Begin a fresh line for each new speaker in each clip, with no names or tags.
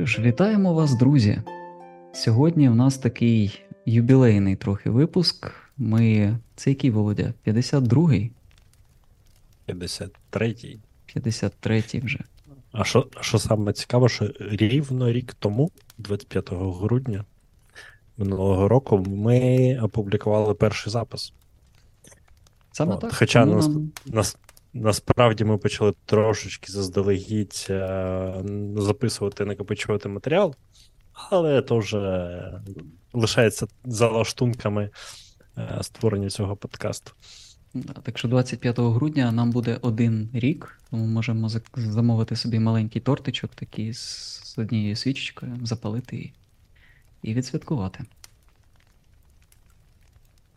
Що ж, вітаємо вас, друзі. Сьогодні в нас такий юбілейний трохи випуск. Ми. Це який Володя? 52-й?
53-й.
53-й вже.
А що, що саме цікаво, що рівно рік тому, 25 грудня минулого року, ми опублікували перший запис.
Саме
От,
так.
хоча
тому
нас-
нам-
Нас, насправді ми почали трошечки заздалегідь е, записувати, накопичувати матеріал, але то вже лишається за лаштунками е, створення цього подкасту.
Так що 25 грудня нам буде один рік, тому можемо замовити собі маленький тортичок такий з, однією свічечкою, запалити і, і відсвяткувати.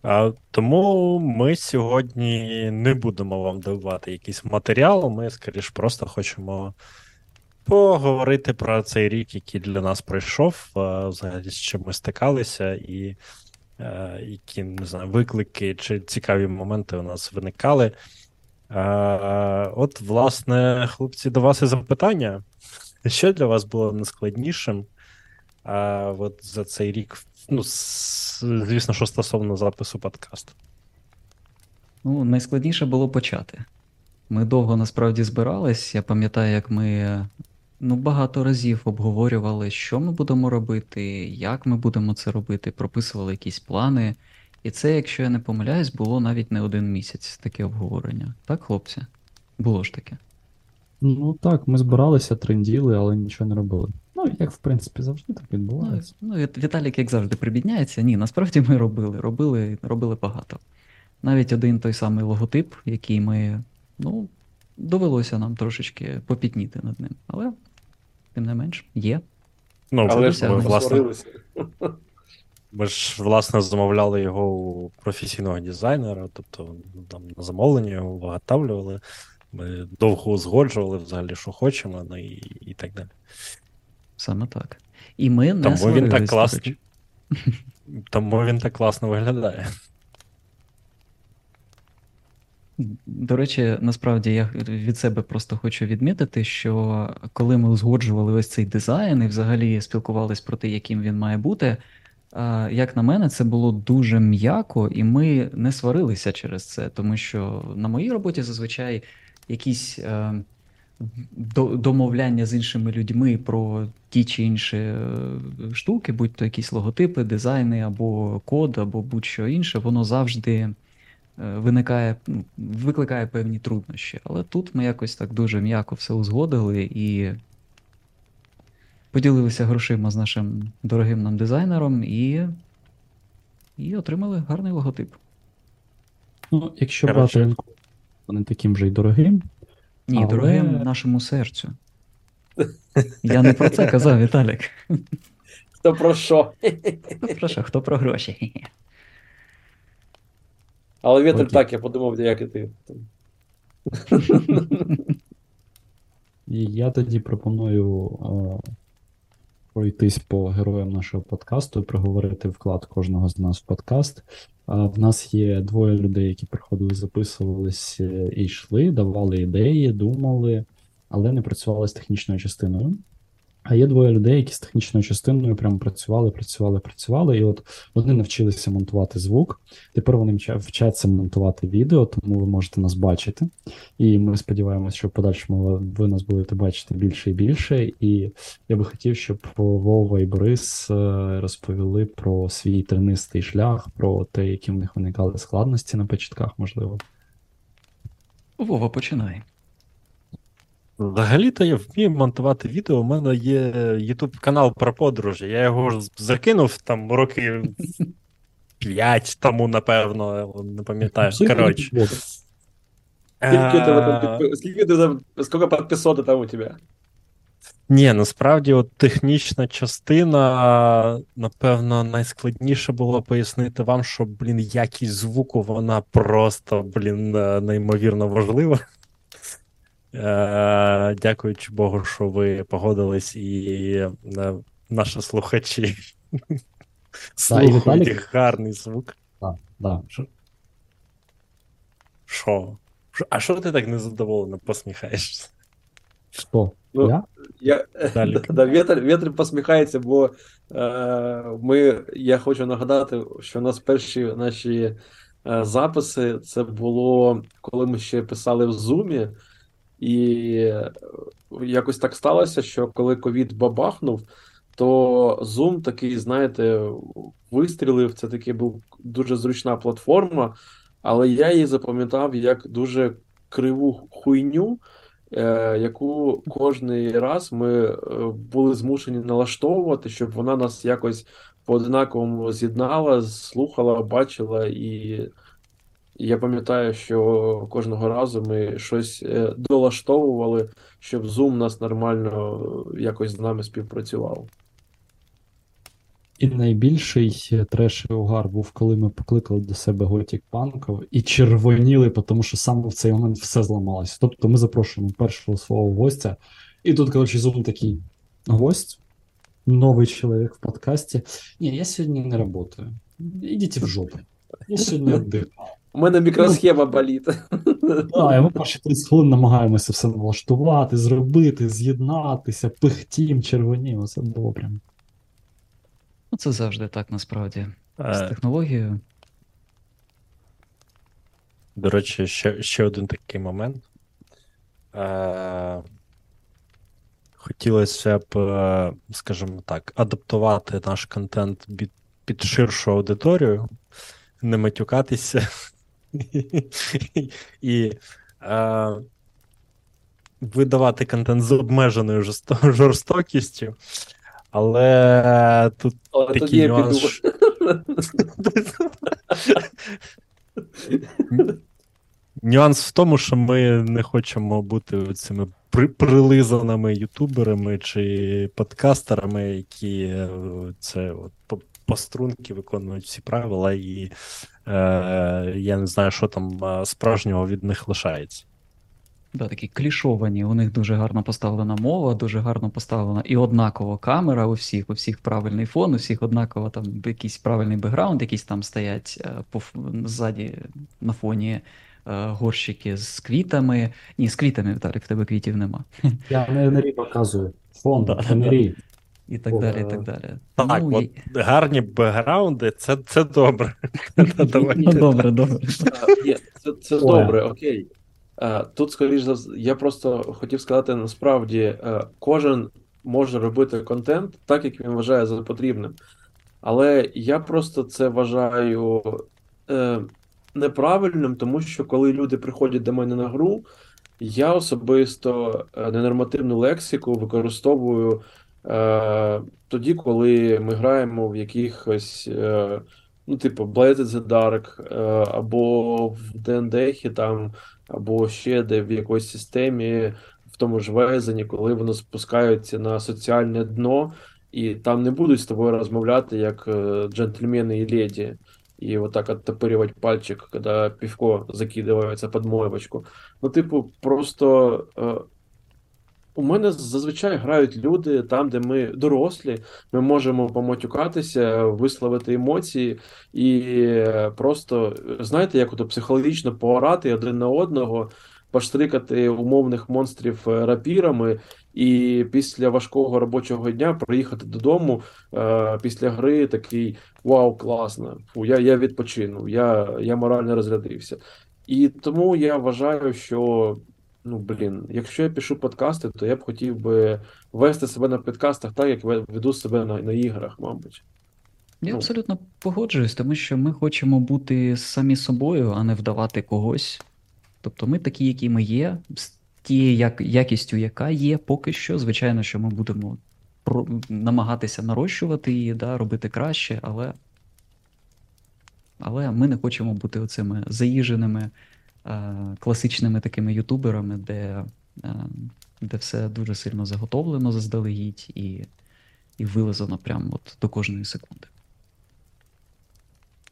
А, тому ми сьогодні не будемо вам давати якийсь матеріал. Ми, скоріш, просто хочемо поговорити про цей рік, який для нас пройшов, взагалі з чим ми стикалися, і е, які не знаю, виклики чи цікаві моменти у нас виникали. А, от, власне, хлопці, до вас і запитання. Що для вас було найскладнішим а, от за цей рік? Ну, звісно, що стосовно запису подкасту.
Ну, найскладніше було почати. Ми довго насправді збирались. Я пам'ятаю, як ми ну, багато разів обговорювали, що ми будемо робити, як ми будемо це робити, прописували якісь плани. І це, якщо я не помиляюсь, було навіть не один місяць таке обговорення. Так, хлопці? Було ж таке.
Ну так, ми збиралися, тренділи, але нічого не робили. Ну, як в принципі завжди так
Ну,
відбувається.
ну, Віт- Віталік, як завжди, прибідняється. Ні, насправді ми робили, робили, робили багато. Навіть один той самий логотип, який ми, ну, довелося нам трошечки попітніти над ним. Але, тим не менш, є.
Ну,
Але ж
ми, власне, ми ж власне замовляли його у професійного дизайнера, тобто там на замовлення його виготовлювали. Ми довго узгоджували взагалі, що хочемо, ну і, і так далі.
Саме так. І ми не
Тому він так класно. Тому він так класно виглядає.
До речі, насправді я від себе просто хочу відмітити, що коли ми узгоджували ось цей дизайн і взагалі спілкувались про те, яким він має бути, як на мене, це було дуже м'яко, і ми не сварилися через це, тому що на моїй роботі зазвичай якісь е, до- домовляння з іншими людьми про ті чи інші е, штуки, будь то якісь логотипи, дизайни або код, або будь-що інше, воно завжди е, виникає, ну, викликає певні труднощі. Але тут ми якось так дуже м'яко все узгодили і поділилися грошима з нашим дорогим нам дизайнером і, і отримали гарний логотип.
Ну, якщо
Коротше.
брати не таким же й дорогим,
Ні,
Але-
дорогим нашому серцю. Я не про це казав, Віталік.
Хто про що?
Хто про що, хто про гроші.
Але вітер
Окей.
так, я подумав, як і ти.
і я тоді пропоную е, пройтись по героям нашого подкасту і проговорити вклад кожного з нас в подкаст. В нас є двоє людей, які приходили, записувались е, і йшли, давали ідеї, думали, але не працювали з технічною частиною. А є двоє людей, які з технічною частиною прямо працювали, працювали, працювали, і от вони навчилися монтувати звук. Тепер вони вчаться монтувати відео, тому ви можете нас бачити. І ми сподіваємося, що в подальшому ви нас будете бачити більше і більше. І я би хотів, щоб Вова і Борис е, розповіли про свій тернистий шлях, про те, які в них виникали складності на початках, можливо.
Вова, починай.
Взагалі-то я вмію монтувати відео. У мене є YouTube канал про подорожі. Я його закинув там роки 5 тому, напевно, не пам'ятаю. Коротше.
Скільки у тебе
Е,
ти скільки підписоти там у тебе?
Ні, насправді, от технічна частина, напевно, найскладніше було пояснити вам, що, блін, якість звуку, вона просто, блін, е, неймовірно важлива. Е, Дякуючи Богу, що ви погодились, і е, наші слухачі слухають гарний звук.
Так, да.
Що? Що? Що? А що ти так незадоволено посміхаєшся?
Хто?
Ну,
Я?
Я, да, Вітер, Вітер посміхається, бо е, ми, я хочу нагадати, що у нас перші наші е, записи це було, коли ми ще писали в Zoom, і е, якось так сталося, що коли ковід бабахнув, то Zoom такий, знаєте, вистрілив. Це таки був дуже зручна платформа, але я її запам'ятав як дуже криву хуйню, е, яку кожний раз ми е, були змушені налаштовувати, щоб вона нас якось по однаковому з'єднала, слухала, бачила. І я пам'ятаю, що кожного разу ми щось е, долаштовували, щоб Zoom нас нормально е, якось з нами співпрацював.
І найбільший треш і угар був, коли ми покликали до себе Готік Панков і червоніли, тому що саме в цей момент все зламалося. Тобто ми запрошуємо першого свого гостя, і тут, коротше, Zoom такий гость, новий чоловік в подкасті. Ні, я сьогодні не працюю. Ідіть в жопу. Я сьогодні віддихаю.
У мене мікросхема болить.
А, і ми перші 30 хвилин намагаємося все налаштувати, зробити, з'єднатися, пихтім, червонім. Це було прям.
Ну, це завжди так насправді. З
Е,
технологією.
До речі, ще, ще один такий момент. Е, хотілося б, е, скажімо так, адаптувати наш контент під, під ширшу аудиторію, не матюкатися і е, видавати контент з обмеженою жорстокістю. Але тут
Але тоді
такий
я
нюанс.
піду.
що- Нюанс в тому, що ми не хочемо бути цими при- прилизаними ютуберами чи подкастерами, які е, це от по, по струнки виконують всі правила, і е, я не знаю, що там е, справжнього від них лишається.
Да, такі клішовані. У них дуже гарно поставлена мова, дуже гарно поставлена і однаково камера у всіх, у всіх правильний фон, у всіх однаково там якийсь правильний бекграунд, якісь там стоять е, по ззаді на фоні е, горщики з квітами. Ні, з квітами, Віталік, в тебе квітів нема.
Я не НРІ показую. Фон,
Да,
НРІ.
І так далі, і
е,
так далі.
Так,
Ну,
от
і-
гарні бекграунди, це, це добре.
Ну, добре, добре.
Це, це добре, окей. Тут, скоріш за я просто хотів сказати, насправді, е, кожен може робити контент так, як він вважає за потрібним. Але я просто це вважаю е, неправильним, тому що коли люди приходять до мене на гру, я особисто е, ненормативну лексику використовую е, тоді, коли ми граємо в якихось, е, ну, типу, Blade the Dark, е, або в ДНД там, або ще де в якоїсь системі, в тому ж везені, коли воно спускається на соціальне дно, і там не будуть з тобою розмовляти як е, джентльмени і леді. І вот так оттопыривать пальчик, когда пивко закидывается под моєвочку. Ну, типу, просто е, у мене зазвичай грають люди там, де ми дорослі, ми можемо поматюкатися, висловити емоції і е, просто, знаєте, як ото психологічно поорати один на одного, поштрикати умовних монстрів е, рапірами, і після важкого робочого дня приїхати додому е, після гри такий вау, класно, фу, я, я відпочинув, я, я морально розрядився. І тому я вважаю, що ну блін, якщо я пишу подкасти, то я б хотів би вести себе на підкастах так, як ве- веду себе на, на іграх, мабуть.
Я
Ну.
абсолютно погоджуюсь, тому що ми хочемо бути самі собою, а не вдавати когось. Тобто ми такі, які ми є, з тією як, якістю, яка є поки що. Звичайно, що ми будемо про, намагатися нарощувати її, да, робити краще, але, але ми не хочемо бути оцими заїженими класичними такими ютуберами, де, е, де все дуже сильно заготовлено заздалегідь і, і вилизано прямо от до кожної секунди.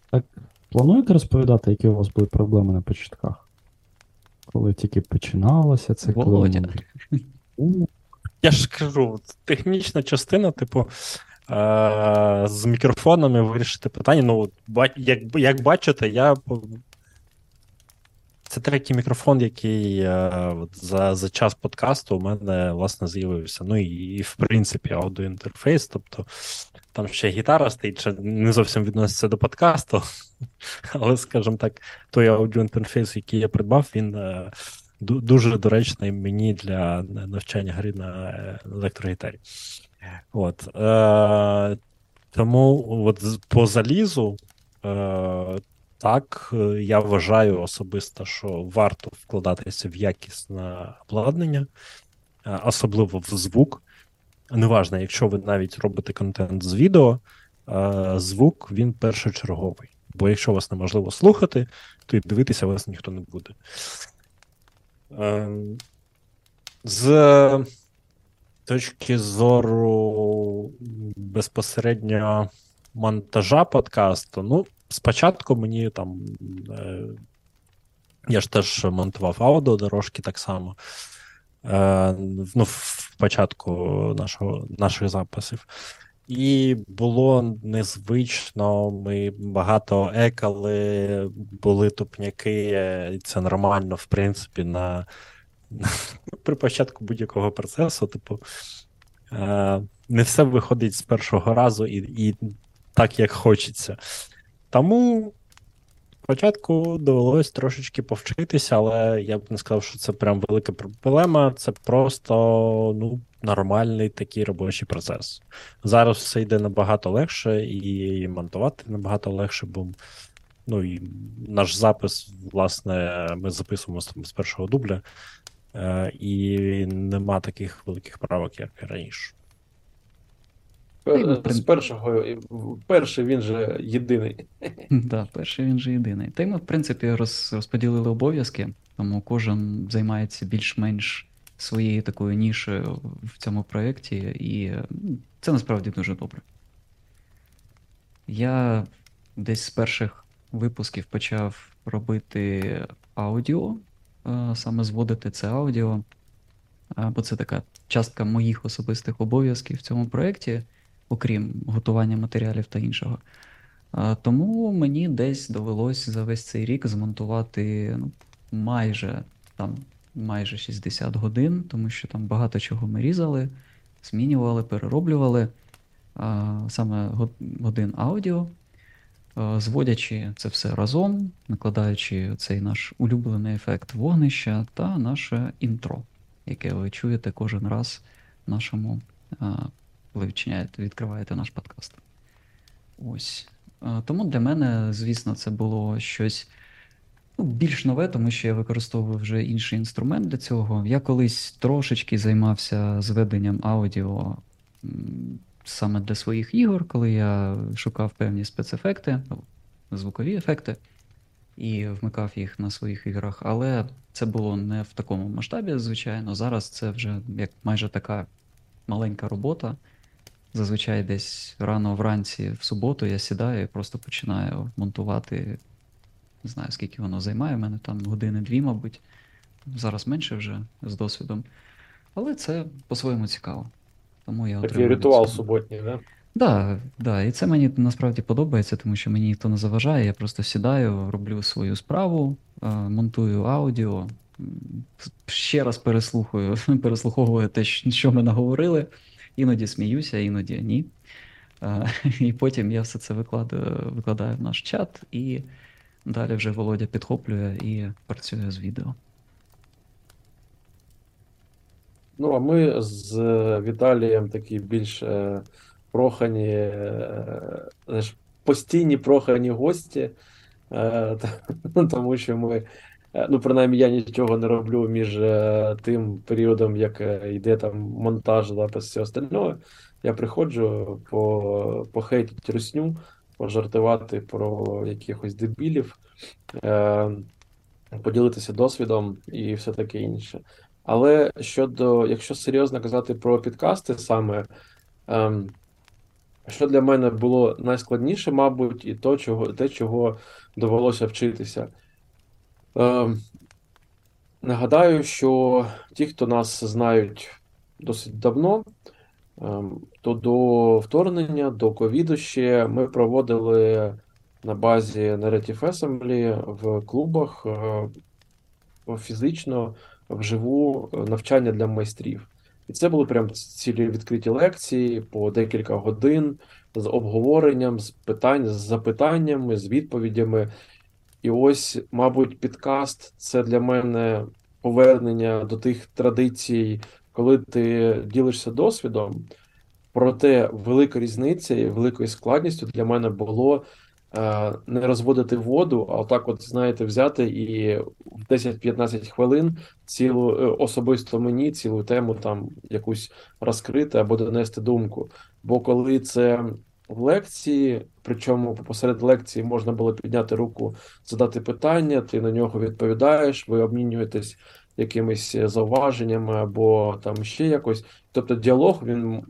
Так, Плануєте розповідати, які у вас були проблеми на початках? Коли тільки починалося це,
Володя.
Я ж кажу, технічна частина, типу, е- з мікрофонами вирішити питання. Ну, як, як бачите, я це третій мікрофон, який е, от за за час подкасту у мене власне з'явився. Ну і, і в принципі, аудіоінтерфейс. Тобто там ще гітара стоїть, ще не зовсім відноситься до подкасту. Але, скажімо так, той аудіоінтерфейс, який я придбав, він е, дуже доречний мені для навчання гри на е, електрогітарі. От. Е, Тому от по залізу. Так, е, я вважаю особисто, що варто вкладатися в якісне обладнання, е, особливо в звук. Неважно, якщо ви навіть робите контент з відео, е, звук він першочерговий. Бо якщо вас неможливо слухати, то і дивитися вас ніхто не буде. Ем, з точки зору безпосередньо монтажа подкасту, ну, спочатку мені там. Е, я ж теж монтував аудіодорожки так само. Е, ну, В початку нашого, наших записів. І було незвично, ми багато екали, були тупняки, і це нормально, в принципі, на, при початку будь-якого процесу. Типу, е, не все виходить з першого разу і, і так, як хочеться. Тому спочатку довелось трошечки повчитися, але я б не сказав, що це прям велика проблема. Це просто ну, нормальний такий робочий процес. Зараз все йде набагато легше, і монтувати набагато легше, бо ну, і наш запис, власне, ми записуємо з першого дубля, е, і нема таких великих правок, як раніше.
З першого перший він же єдиний.
Так, перший він же єдиний. Та й ми, в принципі, роз, розподілили обов'язки, тому кожен займається більш-менш своєю такою нішею в цьому проєкті, і ну, це насправді дуже добре. Я десь з перших випусків почав робити аудіо, е, саме зводити це аудіо, бо це така частка моїх особистих обов'язків в цьому проєкті окрім готування матеріалів та іншого. Тому мені десь довелось за весь цей рік змонтувати ну, майже там, майже 60 годин, тому що там багато чого ми різали, змінювали, перероблювали саме годин аудіо, зводячи це все разом, накладаючи цей наш улюблений ефект вогнища та наше інтро, яке ви чуєте кожен раз в нашому коли відчиняєте, відкриваєте наш подкаст. Ось. Тому для мене, звісно, це було щось ну, більш нове, тому що я використовую вже інший інструмент для цього. Я колись трошечки займався зведенням аудіо саме для своїх ігор, коли я шукав певні спецефекти, ну, звукові ефекти, і вмикав їх на своїх іграх. Але це було не в такому масштабі, звичайно. Зараз це вже як майже така маленька робота. Зазвичай десь рано вранці в суботу я сідаю і просто починаю монтувати. Не знаю, скільки воно займає, у мене там години-дві, мабуть. Зараз менше вже з досвідом. Але це по-своєму цікаво. Тому я
Такий ритуал суботній, так? Да?
Так, да, і це мені насправді подобається, тому що мені ніхто не заважає. Я просто сідаю, роблю свою справу, монтую аудіо, ще раз переслухаю, переслуховую те, що ми наговорили. Іноді сміюся, іноді ні. І потім я все це викладаю, викладаю в наш чат, і далі вже Володя підхоплює і працює з відео.
Ну, а ми з Віталієм такі більш е, прохані, е, постійні прохані гості, е, тому що ми Е, ну, принаймні, я нічого не роблю між е, тим періодом, як е, йде там монтаж, запис все остальное. Я приходжу по, похейтити русню, пожартувати про якихось дебілів, е, поділитися досвідом і все таке інше. Але щодо, якщо серйозно казати про підкасти саме, е, що для мене було найскладніше, мабуть, і то, чого, те, чого довелося вчитися. Е, Нагадаю, що ті, хто нас знають досить давно, е, то до вторгнення, до ковіду ще ми проводили на базі Narrative Assembly в клубах е, фізично вживу навчання для майстрів. І це були прям цілі відкриті лекції по декілька годин з обговоренням, з питань, з запитаннями, з відповідями. І ось, мабуть, підкаст це для мене повернення до тих традицій, коли ти ділишся досвідом. Проте велика різниця і великою складністю для мене було е, не розводити воду, а отак, от, знаєте, взяти і в 10-15 хвилин цілу е, особисто мені цілу тему там якусь розкрити або донести думку. Бо коли це в лекції, причому посеред лекції можна було підняти руку, задати питання, ти на нього відповідаєш, ви обмінюєтесь якимись зауваженнями або там ще якось. Тобто діалог він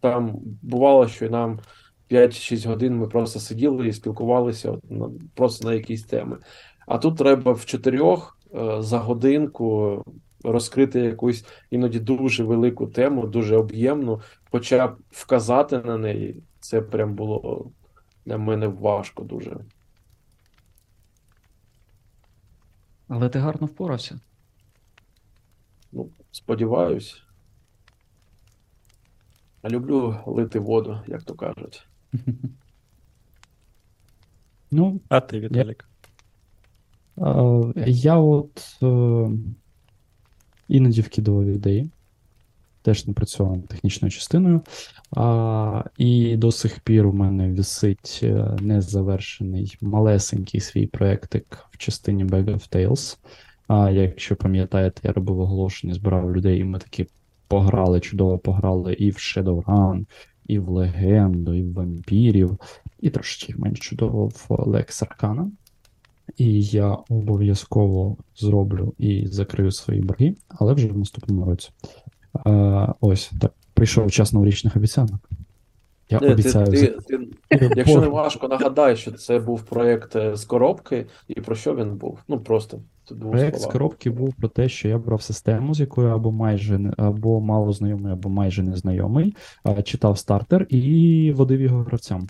там бувало, що нам 5-6 годин ми просто сиділи і спілкувалися от, просто на якісь теми. А тут треба в чотирьох е, за годинку розкрити якусь іноді дуже велику тему, дуже об'ємну, хоча б вказати на неї, це прям було для мене важко дуже.
Але ти гарно впорався.
Ну, сподіваюсь. Люблю лити воду, як то кажуть.
Ну,
А ти, Віталік?
е, я от е, іноді вкидував ідеї, теж не працював технічною частиною. А, І до сих пір у мене висить е, незавершений малесенький свій проєктик в частині Bag of Tales. А якщо пам'ятаєте, я робив оголошення, збирав людей, і ми такі пограли, чудово пограли і в Shadowrun, і в Легенду, і в вампірів, і трошечки менш чудово в Lex Arcana. І я обов'язково зроблю і закрию свої борги, але вже в наступному році. А, Ось так. Прийшов час новорічних обіцянок. Я
Не,
обіцяю.
ти, ти, ти, якщо не важко, нагадай, що це був проєкт е, з коробки, і про що він був? Ну просто
Проект з коробки був про те, що я брав систему, з якою або майже або мало знайомий, або майже незнайомий, читав стартер і водив його гравцям.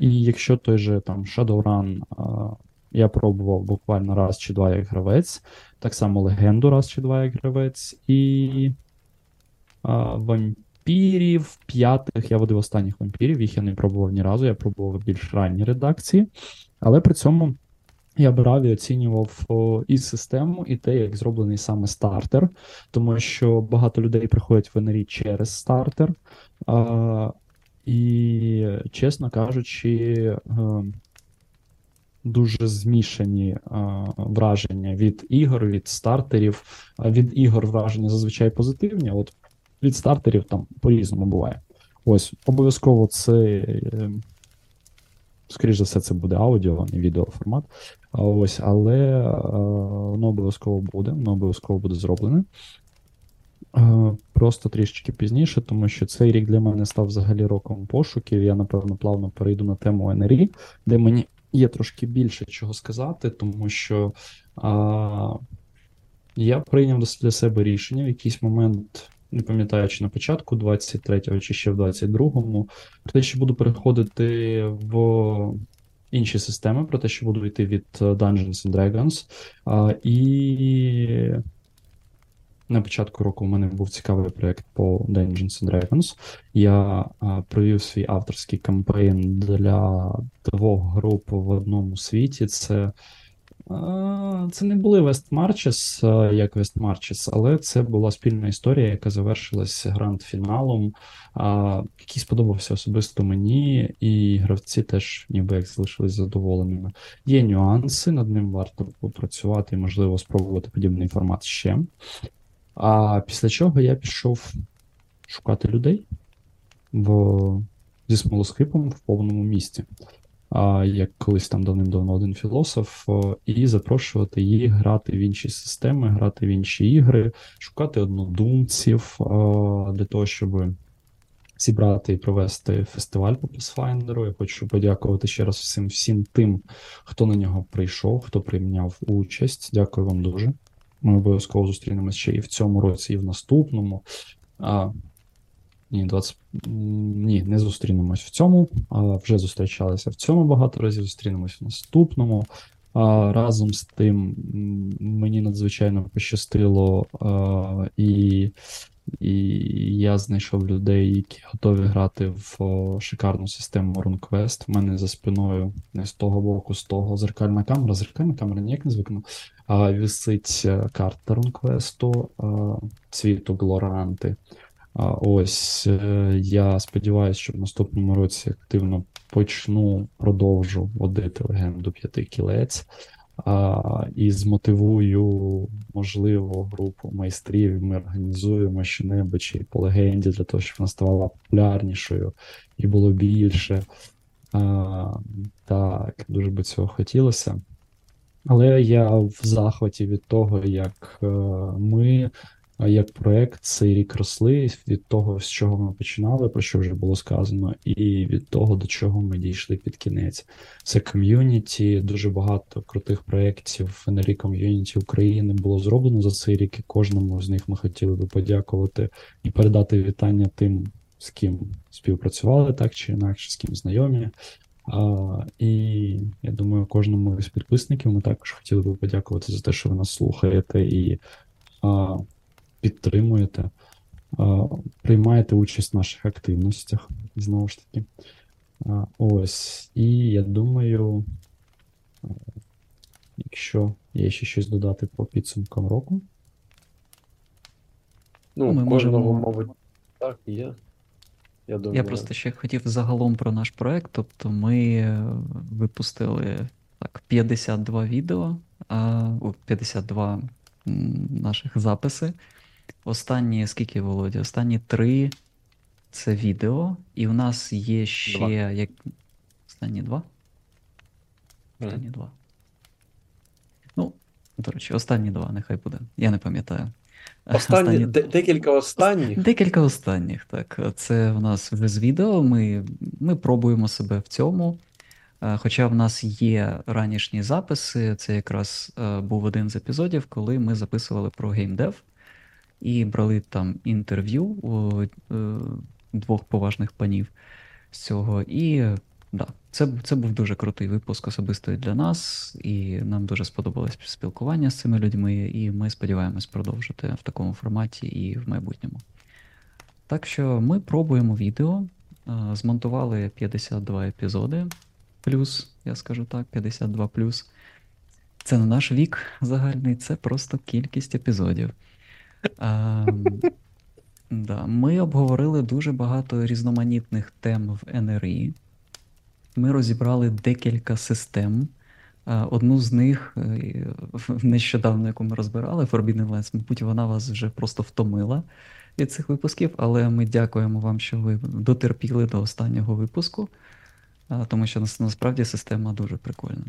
І якщо той же там Shadowrun я пробував буквально раз чи два як гравець, так само легенду раз чи два як гравець, і вампірів п'ятих я водив останніх вампірів, їх я не пробував ні разу, я пробував більш ранні редакції, але при цьому. Я брав і оцінював о, і систему, і те, як зроблений саме стартер, тому що багато людей приходять в НРІ через стартер. А, і, чесно кажучи, е, дуже змішані е, враження від ігор, від стартерів. Від ігор враження зазвичай позитивні, от від стартерів там по-різному буває. Ось, обов'язково це. е, Скоріше за все, це буде аудіо, не відеоформат. Ось, але е, воно обов'язково буде, воно обов'язково буде зроблене. Е, Просто трішечки пізніше, тому що цей рік для мене став взагалі роком пошуків. Я, напевно, плавно перейду на тему НРІ, де мені є трошки більше чого сказати, тому що а, я прийняв для себе рішення в якийсь момент, не пам'ятаю, чи на початку 23-го, чи ще в 22-му, про те, що буду переходити в інші системи, про те, що буду йти від е, Dungeons and Dragons. А, і на початку року у мене був цікавий проєкт по Dungeons and Dragons. Я а, провів свій авторський кампейн для двох груп в одному світі. Це, це не були Вестмарчес, як Вестмарчес, але це була спільна історія, яка завершилась гранд-фіналом, який сподобався особисто мені, і гравці теж ніби як залишились задоволеними. Є нюанси, над ним варто попрацювати і, можливо, спробувати подібний формат ще. А після чого я пішов шукати людей в... зі смолоскипом в повному місті. Як колись там давним-давно один філософ, і запрошувати їх грати в інші системи, грати в інші ігри, шукати однодумців для того, щоб зібрати і провести фестиваль по Pathfinder. Я хочу подякувати ще раз всім всім тим, хто на нього прийшов, хто прийняв участь. Дякую вам дуже. Ми обов'язково зустрінемось ще і в цьому році, і в наступному. Ні, 20... ні, не зустрінемось в цьому, а вже зустрічалися в цьому багато разів. Зустрінемось в наступному. А разом з тим мені надзвичайно пощастило, а, і і я знайшов людей, які готові грати в шикарну систему RuneQuest. У мене за спиною не з того боку, з того зеркальна камера. Зеркальна камера ніяк не звикну. А висить е, карта RuneQuest світу Глоранти. Ось е, я сподіваюся, що в наступному році активно почну продовжу водити легенду п'яти кілець і змотивую, можливо, групу майстрів. Ми організуємо щонебудь по легенді для того, щоб вона ставала популярнішою і було більше. Так, дуже би цього хотілося. Але я в захваті від того, як е, ми як проект цей рік росли від того, з чого ми починали, про що вже було сказано, і від того, до чого ми дійшли під кінець. Це ком'юніті, дуже багато крутих проєктів в НРІ ком'юніті України було зроблено за цей рік, і кожному з них ми хотіли би подякувати і передати вітання тим, з ким співпрацювали так чи інакше, з ким знайомі. А, І я думаю, кожному з підписників ми також хотіли би подякувати за те, що ви нас слухаєте і а, підтримуєте, приймаєте участь в наших активностях, знову ж таки. Ось. І я думаю, якщо є ще щось додати по підсумкам року.
Ну,
Ми
кожного,
можемо-
мабуть, так, є. Я думаю.
Я просто ще хотів загалом про наш проект. Тобто ми е, випустили так, 52 відео, 52 наших записи. Останні, скільки, Володя? Останні три це відео, і у нас є ще
Два.
як. Останні два? Останні два. Ну, до речі, останні два, нехай буде. Я не пам'ятаю.
Останні, де- декілька останніх.
Декілька останніх, так. Це в нас вже з відео. Ми, ми пробуємо себе в цьому. Е, Хоча в нас є ранішні записи, це якраз е, був один з епізодів, коли ми записували про геймдев і брали там інтерв'ю у е, двох поважних панів з цього. І да, це, це був дуже крутий випуск особисто і для нас, і нам дуже сподобалось спілкування з цими людьми, і ми сподіваємось продовжити в такому форматі і в майбутньому. Так що ми пробуємо відео, е, змонтували 52 епізоди, плюс, я скажу так, 52 плюс. Це не наш вік загальний, це просто кількість епізодів. Ем, да, Ми обговорили дуже багато різноманітних тем в НРІ. Ми розібрали декілька систем. Е, Одну з них е, нещодавно, яку ми розбирали, Forbidden Lands, мабуть, вона вас вже просто втомила від цих випусків, але ми дякуємо вам, що ви дотерпіли до останнього випуску, е, тому що насправді система дуже прикольна.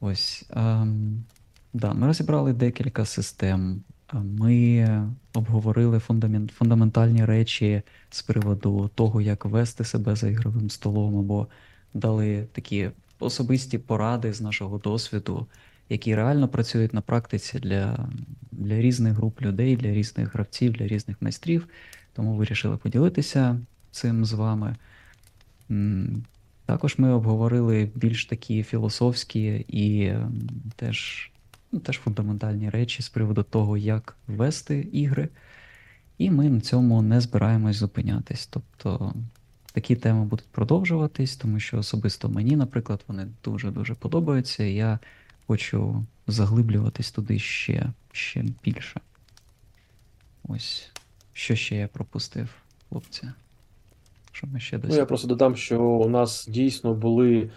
Ось. Ем, да, ми розібрали декілька систем. Ми обговорили фундамент, фундаментальні речі з приводу того, як вести себе за ігровим столом, або дали такі особисті поради з нашого досвіду, які реально працюють на практиці для, для різних груп людей, для різних гравців, для різних майстрів. Тому вирішили поділитися цим з вами. Також ми обговорили більш такі філософські і теж, ну, теж фундаментальні речі з приводу того, як вести ігри. І ми на цьому не збираємось зупинятись. Тобто такі теми будуть продовжуватись, тому що особисто мені, наприклад, вони дуже-дуже подобаються, і я хочу заглиблюватись туди ще, ще більше. Ось, що ще я пропустив, хлопці? Що ми ще
Ну, я просто додам, що у нас дійсно були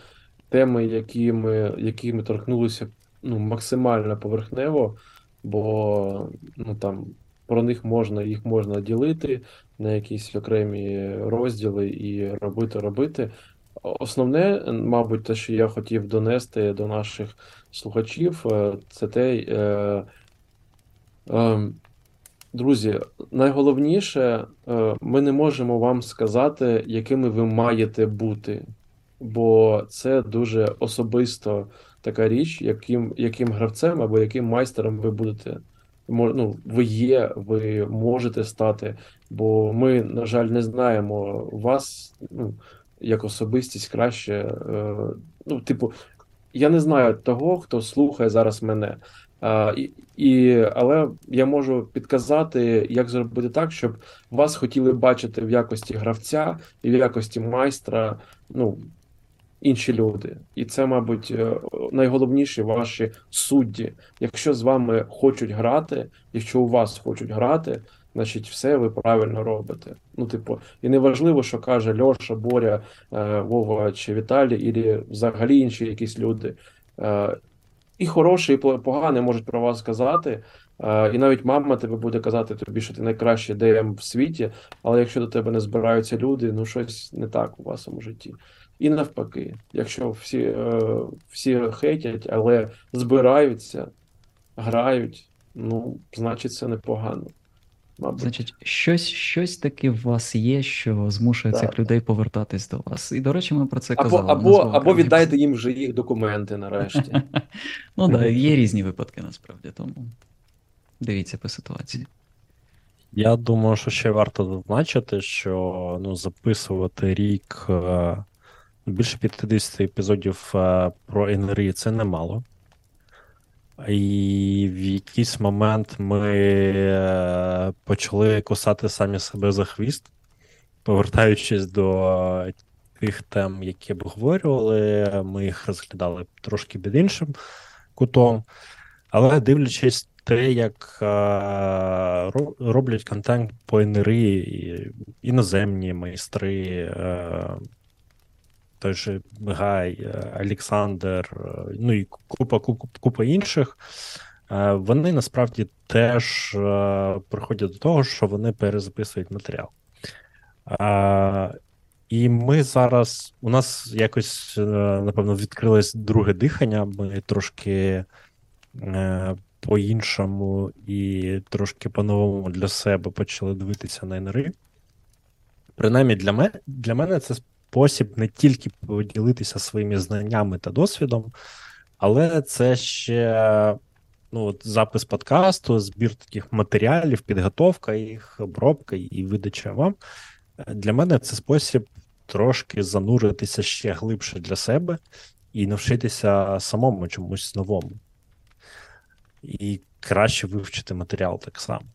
теми, які ми, які ми торкнулися ну, максимально поверхнево, бо ну, там, про них можна, їх можна ділити на якісь окремі розділи і робити, робити. Основне, мабуть, те, що я хотів донести до наших слухачів, е, це те, е, е, Друзі, найголовніше, е, ми не можемо вам сказати, якими ви маєте бути, бо це дуже особисто така річ, яким, яким гравцем або яким майстером ви будете. Ну, ви є, ви можете стати, бо ми, на жаль, не знаємо вас ну, як особистість краще. е, Ну, типу, я не знаю того, хто слухає зараз мене. А, і, і, Але я можу підказати, як зробити так, щоб вас хотіли бачити в якості гравця і в якості майстра. ну, інші люди. І це, мабуть, е, найголовніші ваші судді. Якщо з вами хочуть грати, якщо у вас хочуть грати, значить все ви правильно робите. Ну, типу, і неважливо, що каже Льоша, Боря, е, Вова чи Віталій, і взагалі інші якісь люди. Е, і хороші, і погані можуть про вас сказати. І навіть мама тебе буде казати тобі, що ти найкращий ДМ в світі, але якщо до тебе не збираються люди, ну щось не так у вашому житті. І навпаки, якщо всі е, всі хейтять, але збираються, грають, ну, значить, це непогано.
Мабуть. Значить, щось щось таке в вас є, що змушує так. цих людей повертатись до вас. І, до речі, ми про це
або,
казали.
Або або віддайте їм вже їх документи нарешті.
Ну так, є різні випадки насправді, тому дивіться по ситуації.
Я думаю, що ще варто зазначити, що ну, записувати рік е, Більше 50 епізодів е, про НРІ це немало. І в якийсь момент ми е, почали кусати самі себе за хвіст, повертаючись до тих тем, які обговорювали, ми їх розглядали трошки під іншим кутом. Але дивлячись те, як е, роблять контент по НРІ, іноземні майстри той же Гай, е, Олександр, е, ну і купа купа, купа інших. Е, вони насправді теж приходять до того, що вони перезаписують матеріал. І ми зараз у нас якось, напевно, відкрилось друге дихання. Ми трошки по-іншому і трошки по-новому для себе почали дивитися на НРИ. Принаймні, для мене для мене це спосіб не тільки поділитися своїми знаннями та досвідом, але це ще ну, от запис подкасту, збір таких матеріалів, підготовка їх, обробка і видача вам. Для мене це спосіб трошки зануритися ще глибше для себе і навчитися самому чомусь новому. І краще вивчити матеріал так само.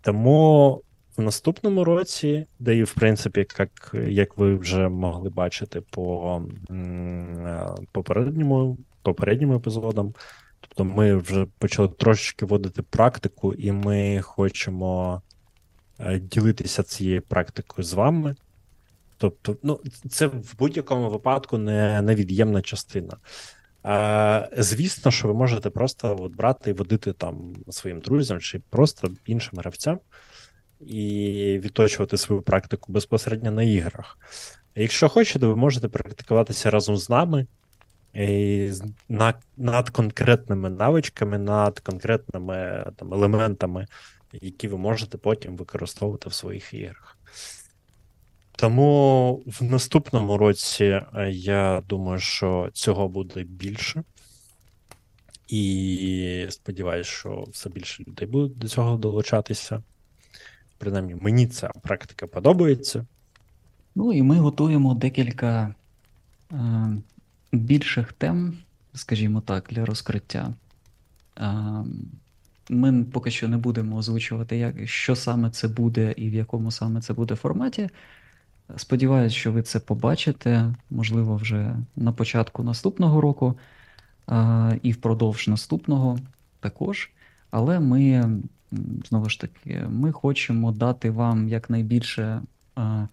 Тому в наступному році, де і, в принципі, як як ви вже могли бачити по попередньому попереднім епізодам, тобто ми вже почали трошечки вводити практику, і ми хочемо е, ділитися цією практикою з вами. Тобто, ну, це в будь-якому випадку не невід'ємна частина. А, Звісно, що ви можете просто от брати і водити там своїм друзям чи просто іншим гравцям і відточувати свою практику безпосередньо на іграх. Якщо хочете, ви можете практикуватися разом з нами над, над конкретними навичками, над конкретними там, елементами, які ви можете потім використовувати в своїх іграх. Тому в наступному році е, я думаю, що цього буде більше. І сподіваюся, що все більше людей будуть до цього долучатися. Принаймні, мені ця практика подобається.
Ну і ми готуємо декілька е, більших тем, скажімо так, для розкриття. Е, Ми поки що не будемо озвучувати, як, що саме це буде і в якому саме це буде форматі. Сподіваюсь, що ви це побачите, можливо, вже на початку наступного року е, і впродовж наступного також. Але ми знову ж таки, ми хочемо дати вам якнайбільше е,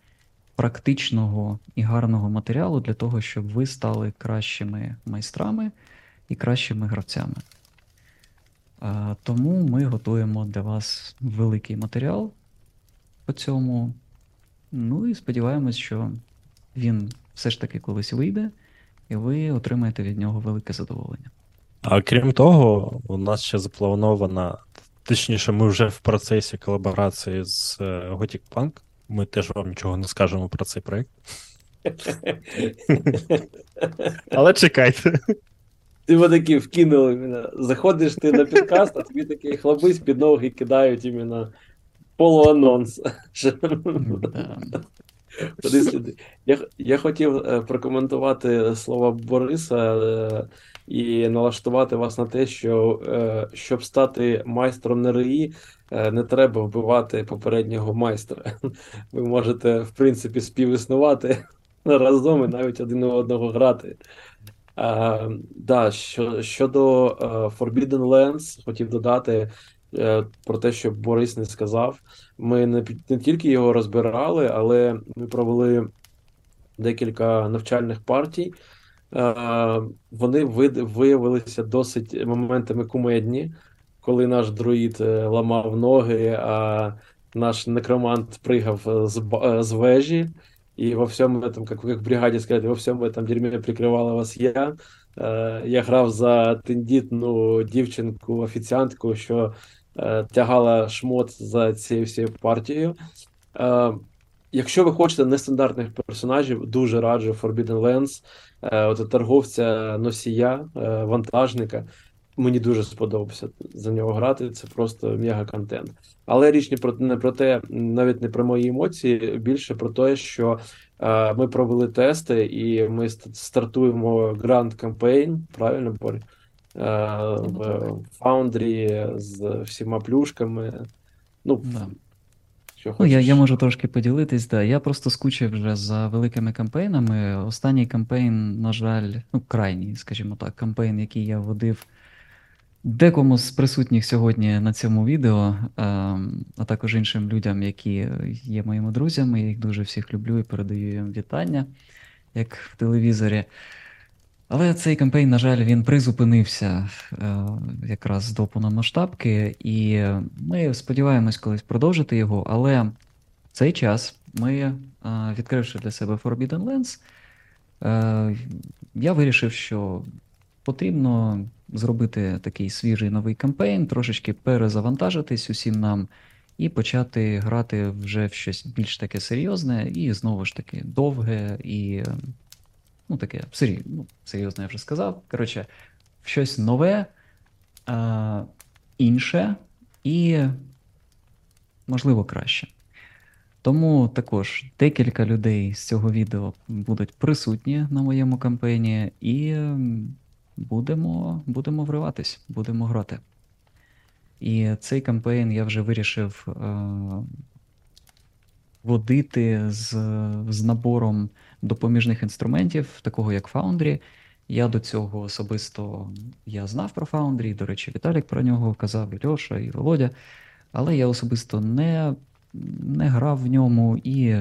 практичного і гарного матеріалу для того, щоб ви стали кращими майстрами і кращими гравцями. Е, тому ми готуємо для вас великий матеріал по цьому. Ну і сподіваємось, що він все ж таки колись вийде, і ви отримаєте від нього велике задоволення.
А крім того, у нас ще запланована Точніше, ми вже в процесі колаборації з е, Gothic Punk. Ми теж вам нічого не скажемо про цей проект. Але чекайте.
Ти ви такі вкинули іменно. Заходиш ти на підкаст, а тобі такі хлопи з під ноги кидають іменно полуанонс. Я, я хотів е, прокоментувати слова Бориса е, і налаштувати вас на те, що е, щоб стати майстром НРІ, е, не треба вбивати попереднього майстра. Ви можете, в принципі, співіснувати разом і навіть один у одного грати. А, да, що, щодо е, Forbidden Lands, хотів додати е, про те, що Борис не сказав. Ми не, не тільки його розбирали, але ми провели декілька навчальних партій. Е, Вони виявилися досить моментами кумедні, коли наш друїд е, ламав ноги, а наш некромант пригав е, з, з вежі. И во всем этом, как, в бригаде сказать, во всем этом дерьме прикривала вас я. Я грав за тендітну дівчинку-офіціантку, що е, тягала шмот за цією всією партією. Якщо ви хочете нестандартних персонажів, дуже раджу Forbidden Lands, е, от торговця носія, е, вантажника. Мені дуже сподобався за нього грати. Це просто мега контент. Але річ не про не про те, навіть не про мої емоції, більше про те, що е, ми провели тести, і ми стартуємо Grand Campaign, правильно, Борь? Е, в Foundry з всіма плюшками. Ну. Що
Ну, я,
хочеш.
я можу трошки поділитись, да. Я просто скучив вже за великими кампейнами. Останній кампейн, на жаль, ну, крайній, скажімо так, кампейн, який я водив декому з присутніх сьогодні на цьому відео, ем, а також іншим людям, які є моїми друзями. Я їх дуже всіх люблю і передаю їм вітання, як в телевізорі. Але цей кампейн, на жаль, він призупинився е, якраз до повномасштабки, і ми сподіваємось колись продовжити його. Але в цей час ми, е, відкривши для себе Forbidden Lands, е, я вирішив, що потрібно зробити такий свіжий новий кампейн, трошечки перезавантажитись усім нам і почати грати вже в щось більш таке серйозне, і знову ж таки довге і ну, таке сері... ну, серйозне, я вже сказав. Коротше, щось нове, е, інше і, можливо, краще. Тому також декілька людей з цього відео будуть присутні на моєму кампейні, і будемо, будемо вриватись, будемо грати. І цей кампейн я вже вирішив е, водити з, з набором допоміжних інструментів, такого як Foundry. Я до цього особисто я знав про Foundry, до речі, Віталік про нього казав, і Льоша, і Володя. Але я особисто не, не грав в ньому і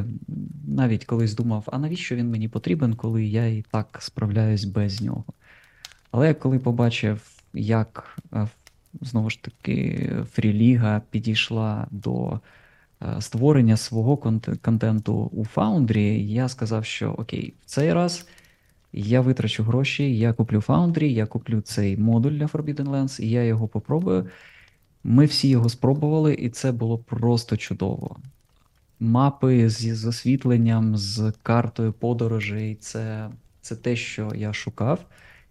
навіть колись думав, а навіщо він мені потрібен, коли я і так справляюсь без нього. Але коли побачив, як е, знову ж таки Фріліга підійшла до створення свого контенту у Foundry, я сказав, що окей, в цей раз я витрачу гроші, я куплю Foundry, я куплю цей модуль для Forbidden Lands, і я його попробую. Ми всі його спробували, і це було просто чудово. Мапи з, освітленням, з картою подорожей це, це те, що я шукав.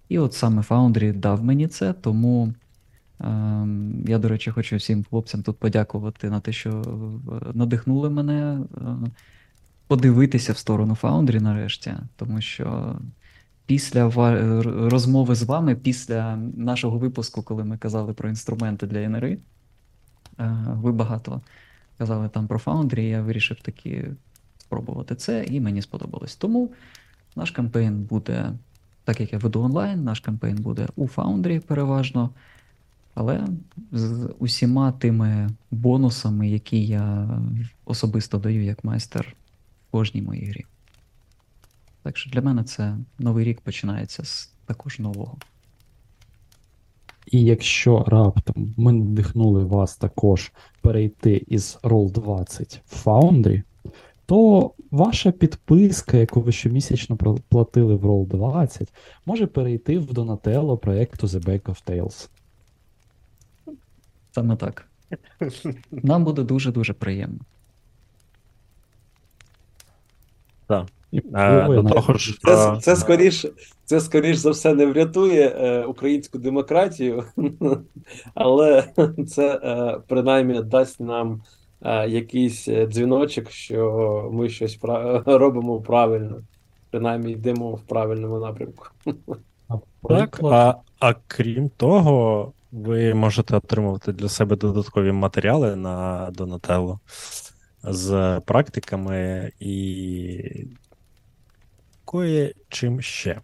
І от саме Foundry дав мені це, тому я, до речі, хочу всім хлопцям тут подякувати на те, що е, надихнули мене е, подивитися в сторону Foundry нарешті, тому що після розмови з вами, після нашого випуску, коли ми казали про інструменти для НРИ, е, ви багато казали там про Foundry, я вирішив таки спробувати це, і мені сподобалось. Тому наш кампейн буде, так як я веду онлайн, наш кампейн буде у Foundry переважно, але з усіма тими бонусами, які я особисто даю як майстер в кожній моїй грі. Так що для мене це новий рік починається з також нового.
І якщо раптом ми надихнули вас також перейти із Roll20 в Foundry, то ваша підписка, яку ви щомісячно платили в Roll20, може перейти в Donatello проєкту The Back of Tales.
Саме так. Нам буде дуже-дуже приємно.
І
Е, до того ж,
Це, це, скоріш, це скоріш за все не врятує е, українську демократію, але це е, принаймні дасть нам е, якийсь е, дзвіночок, що ми щось пра- робимо правильно, принаймні йдемо в правильному напрямку.
А
Так, а, а крім того, ви можете отримувати для себе додаткові матеріали на Donatello з практиками і кое чим ще.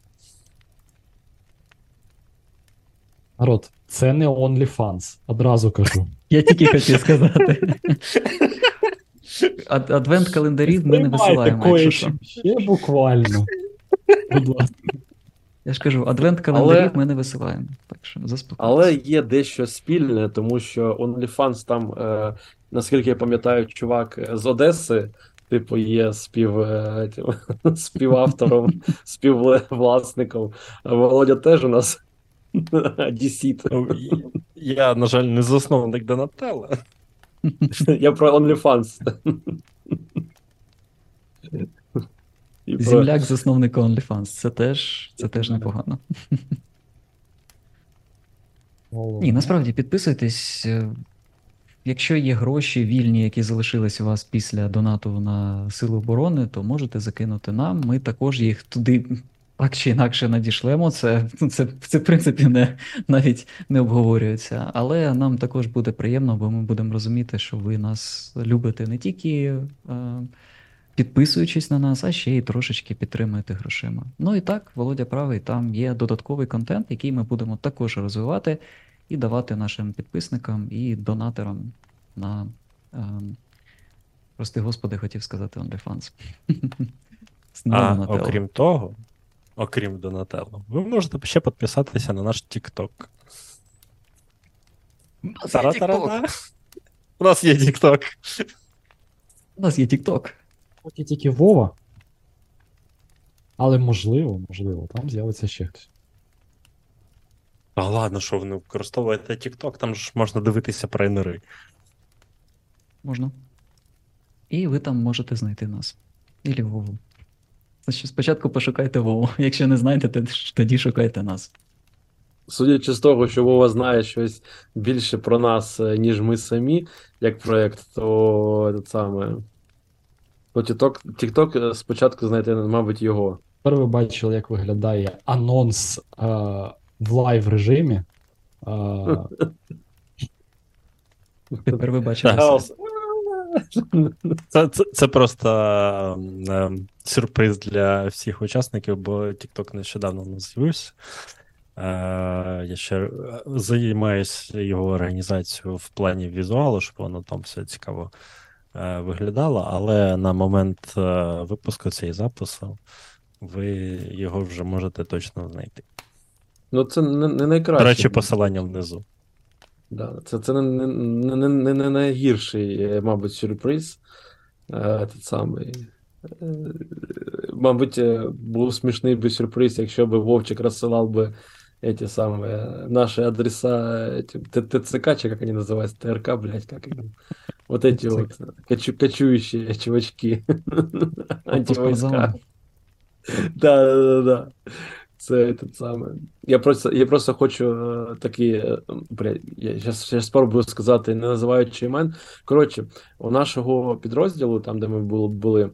народ, це не OnlyFans, одразу кажу.
Я тільки хотів сказати. Адвент-календарів ми не висилаємо,
ще буквально. Будь ласка.
Я ж кажу, адвент-календарів
Але-
ми не висилаємо. Так що
Але є дещо спільне, тому що OnlyFans там, е, наскільки я пам'ятаю, чувак з Одеси, типу, є спів, е, тим, співавтором, співвласником. Володя теж у нас одесіт.
Ну, Я, на жаль, не засновник Donatello.
Я про OnlyFans. І про-
Земляк засновника OnlyFans. Це теж, це теж непогано. Ні, насправді підписуйтесь. е, Якщо є гроші вільні, які залишились у вас після донату на Сили оборони, то можете закинути нам. Ми також їх туди так чи інакше надішлемо. Це, це, це в принципі не, навіть не обговорюється. Але нам також буде приємно, бо ми будемо розуміти, що ви нас любите не тільки е, підписуючись на нас, а ще й трошечки підтримуєте грошима. Ну і так, Володя правий, там є додатковий контент, який ми будемо також розвивати і давати нашим підписникам і донатерам на. ем, прости господи, хотів сказати OnlyFans.
А окрім того, окрім Donatello, ви можете ще підписатися на наш TikTok.
У нас є TikTok.
У нас є TikTok.
Поки тільки Вова. Але можливо, можливо, там з'явиться ще хтось.
А ладно, що ви не використовуєте TikTok, там ж можна дивитися тренери.
Можна. І ви там можете знайти нас. Ілі Вову. Спочатку пошукайте Вову. Якщо не знайдете, тоді шукайте нас.
Судячи з того, що Вова знає щось більше про нас, е, ніж ми самі, як проєкт, то це саме. То TikTok, TikTok е, спочатку знайти, мабуть, його.
Тепер ви бачили, як виглядає анонс е, в лайв режимі. Е,
Тепер ви бачите.
Хаос.
Це, це, це просто е, сюрприз для всіх учасників, бо TikTok нещодавно у нас з'явився. Е, я ще е, займаюся його організацією в плані візуалу, щоб воно там все цікаво е, виглядало, але на момент е, випуску цієї запису ви його вже можете точно знайти.
Ну, це не, не найкраще.
До речі, посилання внизу.
Да, це, це не, не, не, не, не найгірший, е, мабуть, сюрприз. Е, Тот самий. Е, Мабуть, е, був смішний би сюрприз, якщо б Вовчик розсилав би эти самые наши адреса этим, Т- ТЦК, чи как они называются, ТРК, блядь, как они? Вот эти вот кочу, кочующие чувачки. Антивойска. Да, да, да, да. Це те саме. Я просто, я просто хочу е, такі. е, Блядь, я зараз, зараз спробую сказати, не називаючи імен. Коротше, у нашого підрозділу, там, де ми були, були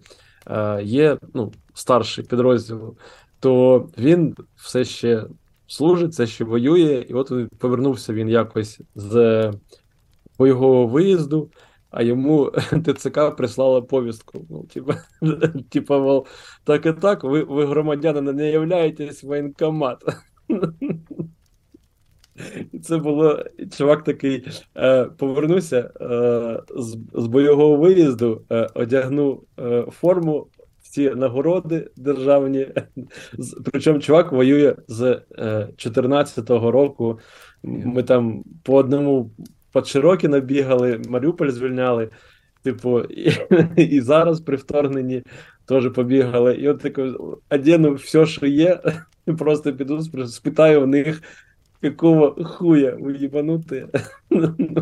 е, є ну, старший підрозділ, то він все ще служить, все ще воює, і от він повернувся він якось з бойового виїзду, а йому ТЦК прислала повістку. Ну, типа, мол, так і так, ви, ви громадяни не являєтесь воєнкомат. І це було. Чувак такий е, повернувся е, з, з бойового виїзду, е, одягнув е, форму, всі нагороди державні. Причому чувак воює з е, 14-го року. Ми там по одному під Широкі набігали, Маріуполь звільняли. Типу, і, і зараз при вторгненні теж побігали. І от таке одягну все, що є, просто піду спитаю у них, якого хуя ви їбанути.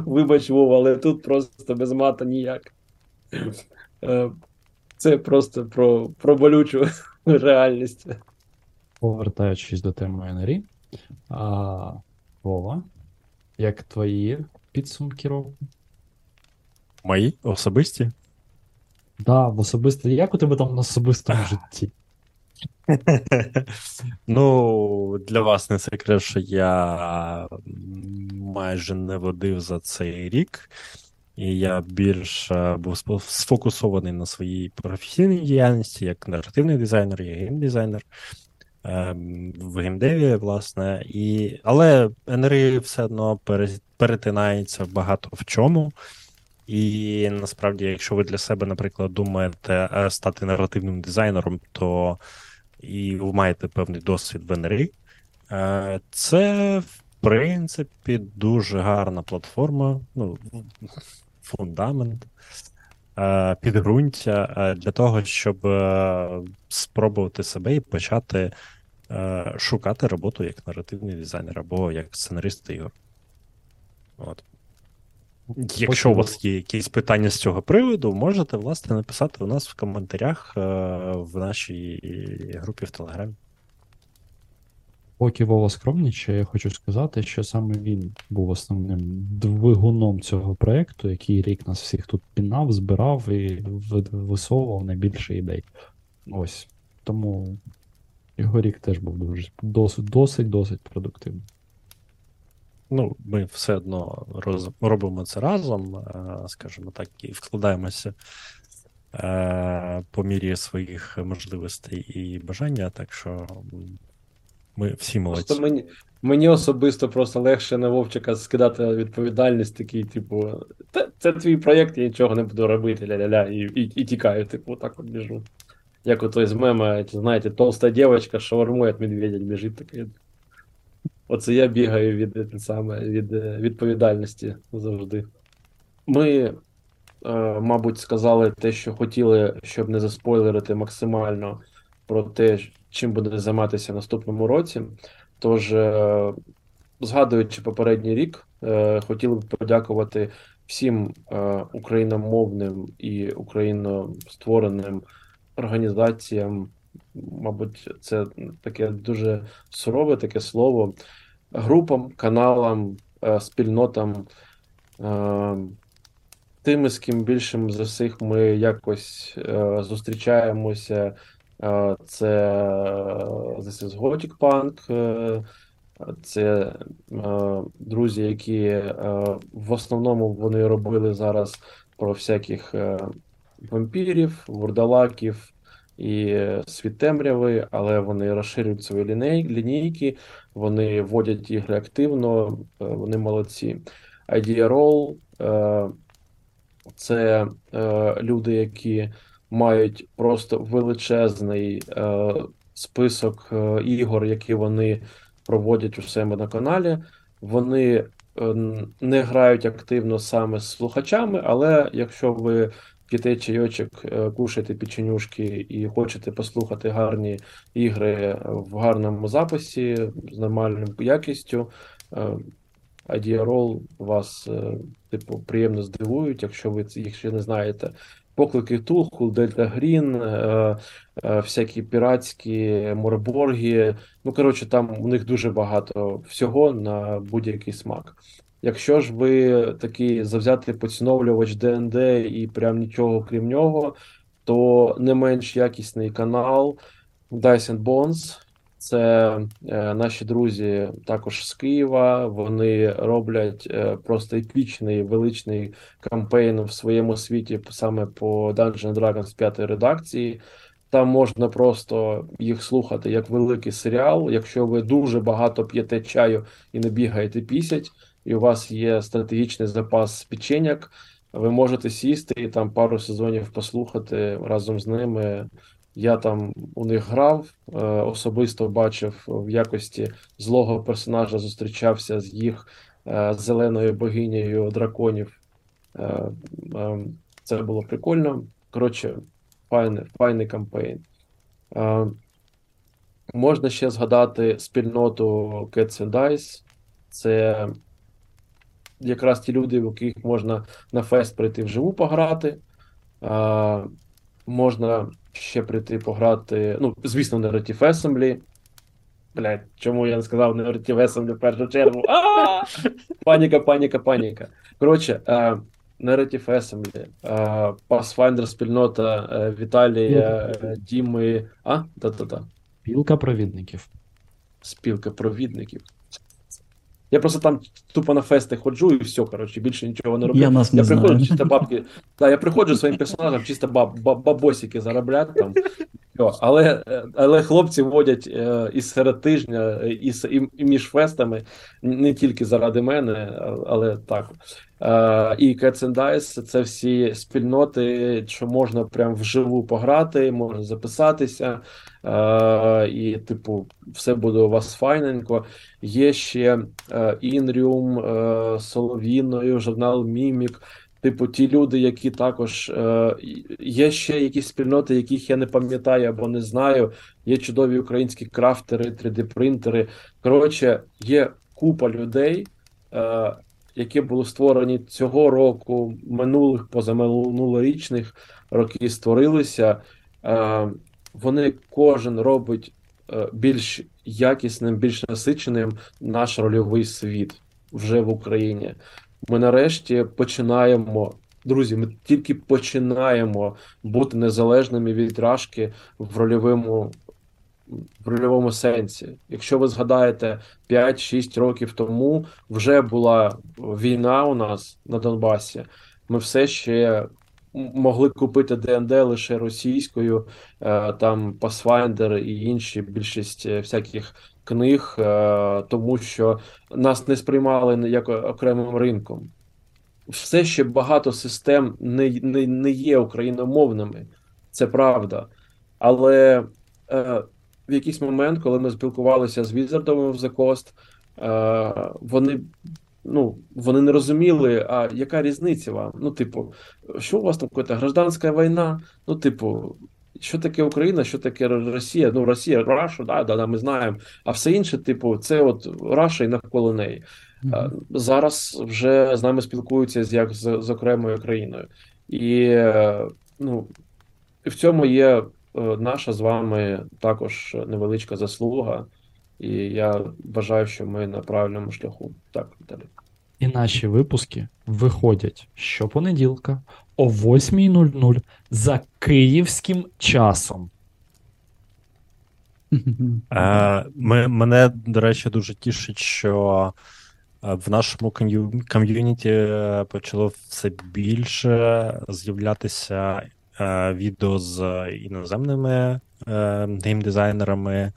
Вибач, Вова, але тут просто без мата ніяк. Е, Це просто про, про болючу реальність.
повертаючись до теми НРІ. Вова, як твої підсумки року?
Мої особисті?
Да, в особисто. Як у тебе там на особистому житті?
Ну, для вас не секрет, що я майже не водив за цей рік, і я більш е, був сфокусований на своїй професійній діяльності як наративний дизайнер, як геймдизайнер ем, в геймдеві, власне. І... Але НРІ все одно перетинається багато в чому. І насправді, якщо ви для себе, наприклад, думаєте е, стати наративним дизайнером, то і ви маєте певний досвід в НРІ, е, це, в принципі, дуже гарна платформа, ну, фундамент, е, підґрунтя для того, щоб спробувати себе і почати шукати роботу як наративний дизайнер або як сценарист ігор. От. Якщо у вас є якісь питання з цього приводу, можете власне написати у нас в коментарях е, в нашій групі в Телеграмі.
Поки Вова скромнічає, я хочу сказати, що саме він був основним двигуном цього проєкту, який рік нас всіх тут пінав, збирав і висовував найбільше ідей. Ось. Тому його рік теж був дуже досить, досить, досить продуктивний.
Ну, ми все одно роз, робимо це разом, е, скажімо так, і вкладаємося е, по мірі своїх можливостей і бажання, так що ми всі молодці.
Просто мені, мені особисто просто легше на Вовчика скидати відповідальність, такий, типу, «Та це твій проєкт, я нічого не буду робити, ля-ля-ля, і, і, і тікаю, типу, так от біжу. Як ото з мема, знаєте, толста дівчинка, шаурму від медведя біжить такий. Оце я бігаю від, е, саме, від е, відповідальності завжди. Ми, е, мабуть, сказали те, що хотіли, щоб не заспойлерити максимально про те, чим буде займатися в наступному році. Тож, згадуючи попередній рік, хотіли б подякувати всім україномовним і україноствореним організаціям. Мабуть, це таке дуже сурове таке слово. Групам, каналам, е, спільнотам, е, тими, з ким більшим за всіх ми якось е, зустрічаємося. Це This Punk, е, це друзі, які в основному вони робили зараз про всяких вампірів, вурдалаків і світ темряви, але вони розширюють свої ліней, лінійки, вони вводять ігри активно, е, вони молодці. Idea Roll е, це е, люди, які мають просто величезний список ігор, які вони проводять у себе на каналі. Вони не грають активно саме з слухачами, але якщо ви п'єте чайочок, е, кушаєте печенюшки і хочете послухати гарні ігри в гарному записі з нормальною якістю, е, Idea Roll вас, е, типу, приємно здивують, якщо ви їх ще не знаєте. Поклик Ктулху, Delta Green, всякі піратські Mörk Borg 'и. Ну, коротше, там у них дуже багато всього на будь-який смак. Якщо ж ви такий завзятий поціновлювач ДНД і прям нічого крім нього, то не менш якісний канал Dice and Bones. Це е, наші друзі також з Києва. Вони роблять е, просто епічний величний кампейн в своєму світі саме по Dungeons Dragons з п'ятої редакції. Там можна просто їх слухати як великий серіал. Якщо ви дуже багато п'єте чаю і не бігаєте пісять, і у вас є стратегічний запас печеняк, ви можете сісти і там пару сезонів послухати разом з ними. Я там у них грав, е, особисто бачив в якості злого персонажа, зустрічався з їх е, зеленою богинею драконів. Е, Це було прикольно. Коротше, файний, файний кампейн. Можна ще згадати спільноту Cats and Dice. Це якраз ті люди, в яких можна на фест прийти вживу пограти. Е, Можна ще прийти пограти. Ну, звісно, Narrative Assembly. Блять, чому я не сказав Narrative Assembly в першу чергу? Паніка, паніка, паніка. Коротше, Narrative Assembly, Pathfinder спільнота е, Віталія, е, Діми. А? Та-та-та.
Пілка провідників.
Спілка провідників. Я просто там тупо на фести ходжу і все, коротше, більше нічого не роблю.
Я нас не
я приходжу
знаю.
чисто бабки. Да, я приходжу своїм персонажем, чисто баб, баб, бабосики заробляти там. Все. Але, але хлопці водять е, і серед тижня, і, і, і між фестами, не тільки заради мене, але так. Е, і Cats and Dice — це всі спільноти, що можна прям вживу пограти, можна записатися. Е, і, типу, все буде у вас файненько. Є ще е, Інріум, е, Соловіною, журнал Мімік. Типу, ті люди, які також е, є ще якісь спільноти, яких я не пам'ятаю або не знаю. Є чудові українські крафтери, 3D-принтери. Коротше, є купа людей, е, які були створені цього року, минулих, позаминулорічних роки створилися. Е, вони кожен робить е, більш якісним, більш насиченим наш рольовий світ вже в Україні. Ми нарешті починаємо, друзі, ми тільки починаємо бути незалежними від рашки в рольовому, в рольовому сенсі. Якщо ви згадаєте 5-6 років тому, вже була війна у нас на Донбасі. Ми все ще могли купити ДНД лише російською, е, там Pathfinder і інші більшість е, всяких книг, е, тому що нас не сприймали як окремим ринком. Все ще багато систем не, не, не є україномовними, це правда. Але е, в якийсь момент, коли ми спілкувалися з Візардом в The Coast, е, вони, ну, вони не розуміли, а яка різниця вам? Ну, типу, що у вас там якась гражданська війна? Ну, типу, що таке Україна, що таке Росія? Ну, Росія, Раша, да, да, да, ми знаємо. А все інше, типу, це от Раша і навколо неї. Е, Зараз вже з нами спілкуються з як з, з окремою країною. І ну, в цьому є е, наша з вами також невеличка заслуга. І я вважаю, що ми на правильному шляху. Так, Віталій.
І наші випуски виходять щопонеділка о 8.00 за київським часом.
Е, ми, мене, до речі, дуже тішить, що е, в нашому ком'юніті е, почало все більше з'являтися е, відео з іноземними е, геймдизайнерами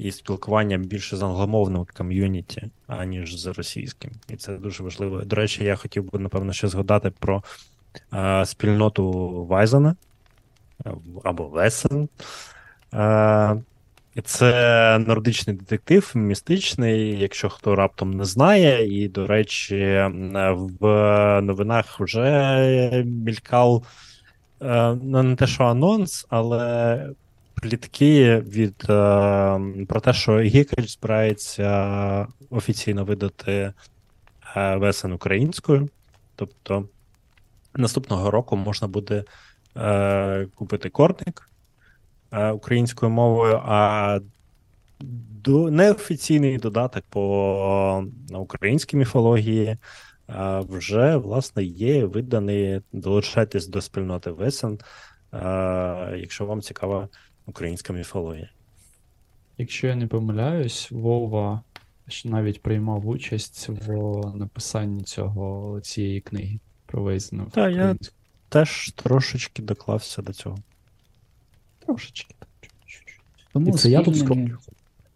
і спілкування більше з англомовним ком'юніті, аніж з російським. І це дуже важливо. До речі, я хотів би, напевно, ще згадати про е, спільноту Вайзена або Весен. Е, Це нордичний детектив, містичний, якщо хто раптом не знає. І, до речі, в новинах вже мількав е, ну, не те, що анонс, але плітки від е, про те, що Гікач збирається офіційно видати е, весен українською. Тобто наступного року можна буде е, купити корник українською мовою, а неофіційний додаток по українській міфології вже власне є виданий. Долучайтесь до спільноти Весен, якщо вам цікава українська міфологія.
Якщо я не помиляюсь, Вова ж навіть приймав участь в написанні цього цієї книги про Вейзена.
Та, я- Теж трошечки доклався до цього.
Трошечки.
Тому
І це я тут
спільними,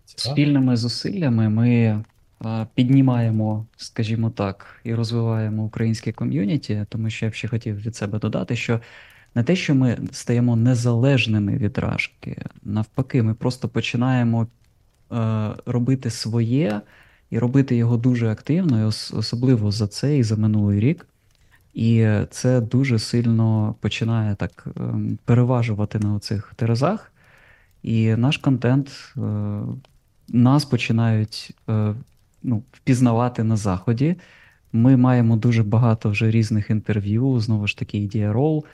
спільними зусиллями ми а, піднімаємо, скажімо так, і розвиваємо українське ком'юніті, тому що я б ще хотів від себе додати, що не те, що ми стаємо незалежними від рашки, навпаки, ми просто починаємо е, робити своє і робити його дуже активно, і ос- особливо за цей і за минулий рік. І це дуже сильно починає так ем, переважувати на оцих терезах. І наш контент е, нас починають е, ну, впізнавати на заході. Ми маємо дуже багато вже різних інтерв'ю, знову ж таки, Ідіарол.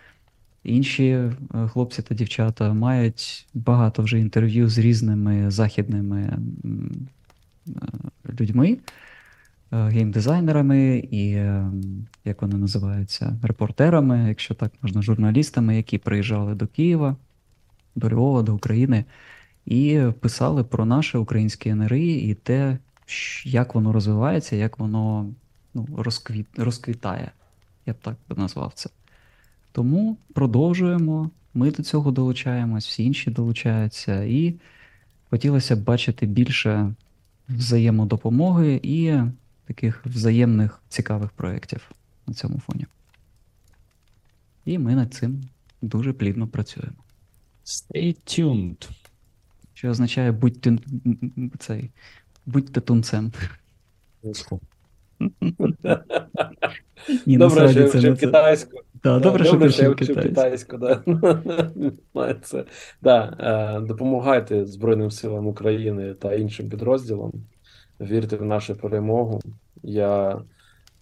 Інші е, хлопці та дівчата мають багато вже інтерв'ю з різними західними е, людьми. геймдизайнерами і, е, як вони називаються, репортерами, якщо так можна, журналістами, які приїжджали до Києва, до Львова, до України, і писали про наше українське НРІ і те, як воно розвивається, як воно ну, розквіт, розквітає. Я б так назвав це. Тому продовжуємо. Ми до цього долучаємось, всі інші долучаються, і хотілося б бачити більше взаємодопомоги і таких взаємних цікавих проєктів на цьому фоні. І ми над цим дуже плідно працюємо.
Stay tuned.
Що означає будьте цей, будьте тунцем. Ні,
Добре, що
це.
китайську.
Да, добре, що ти
я
вчив китайську.
да. Е, допомагайте Збройним силам України та іншим підрозділам. Вірте в нашу перемогу. Я,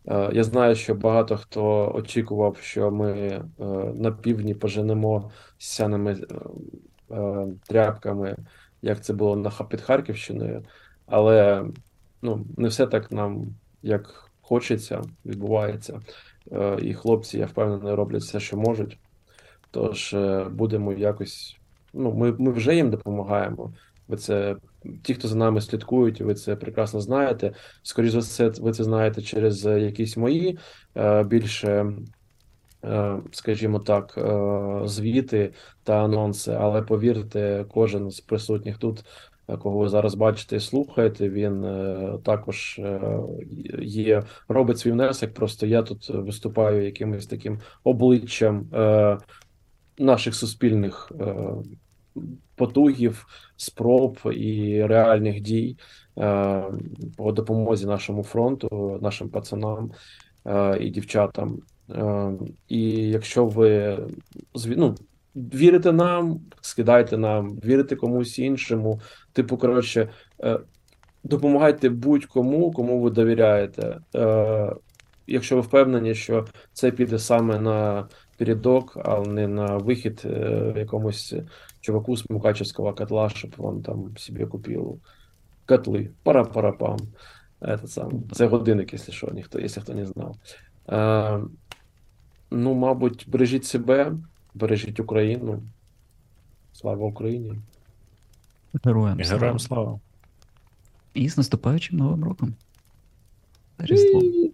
е, я знаю, що багато хто очікував, що ми е, на півдні поженемо сяними тряпками, як це було на під Харківщиною, але ну, не все так нам, як хочеться, відбувається. Е, І хлопці, я впевнений, роблять все, що можуть. Тож е, будемо якось. Ну, ми, ми вже їм допомагаємо. Ви це, ті, хто за нами слідкують, ви це прекрасно знаєте. Скоріше за все, ви це знаєте через е, якісь мої більше, скажімо так, звіти та анонси. Але повірте, кожен з присутніх тут, кого ви зараз бачите і слухаєте, він е, також е, є, робить свій внесок. Просто я тут виступаю якимось таким обличчям е, наших суспільних потугів, спроб і реальних дій по допомозі нашому фронту, нашим пацанам і дівчатам. І якщо ви ну, вірите нам, скидайте нам, вірите комусь іншому. Типу, коротше, е, допомагайте будь-кому, кому ви довіряєте. Е, якщо ви впевнені, що це піде саме на передок, а не на вихід е, якомусь чуваку з Мукачевського котла, щоб він там собі купив котли. Пара-парапам. Це годинник, якщо що, ніхто, якщо хто не знав. Ну, мабуть, бережіть себе, бережіть Україну. Слава Україні!
Героям
Героям
слава.
слава.
І з наступаючим Новим роком. Різдвом.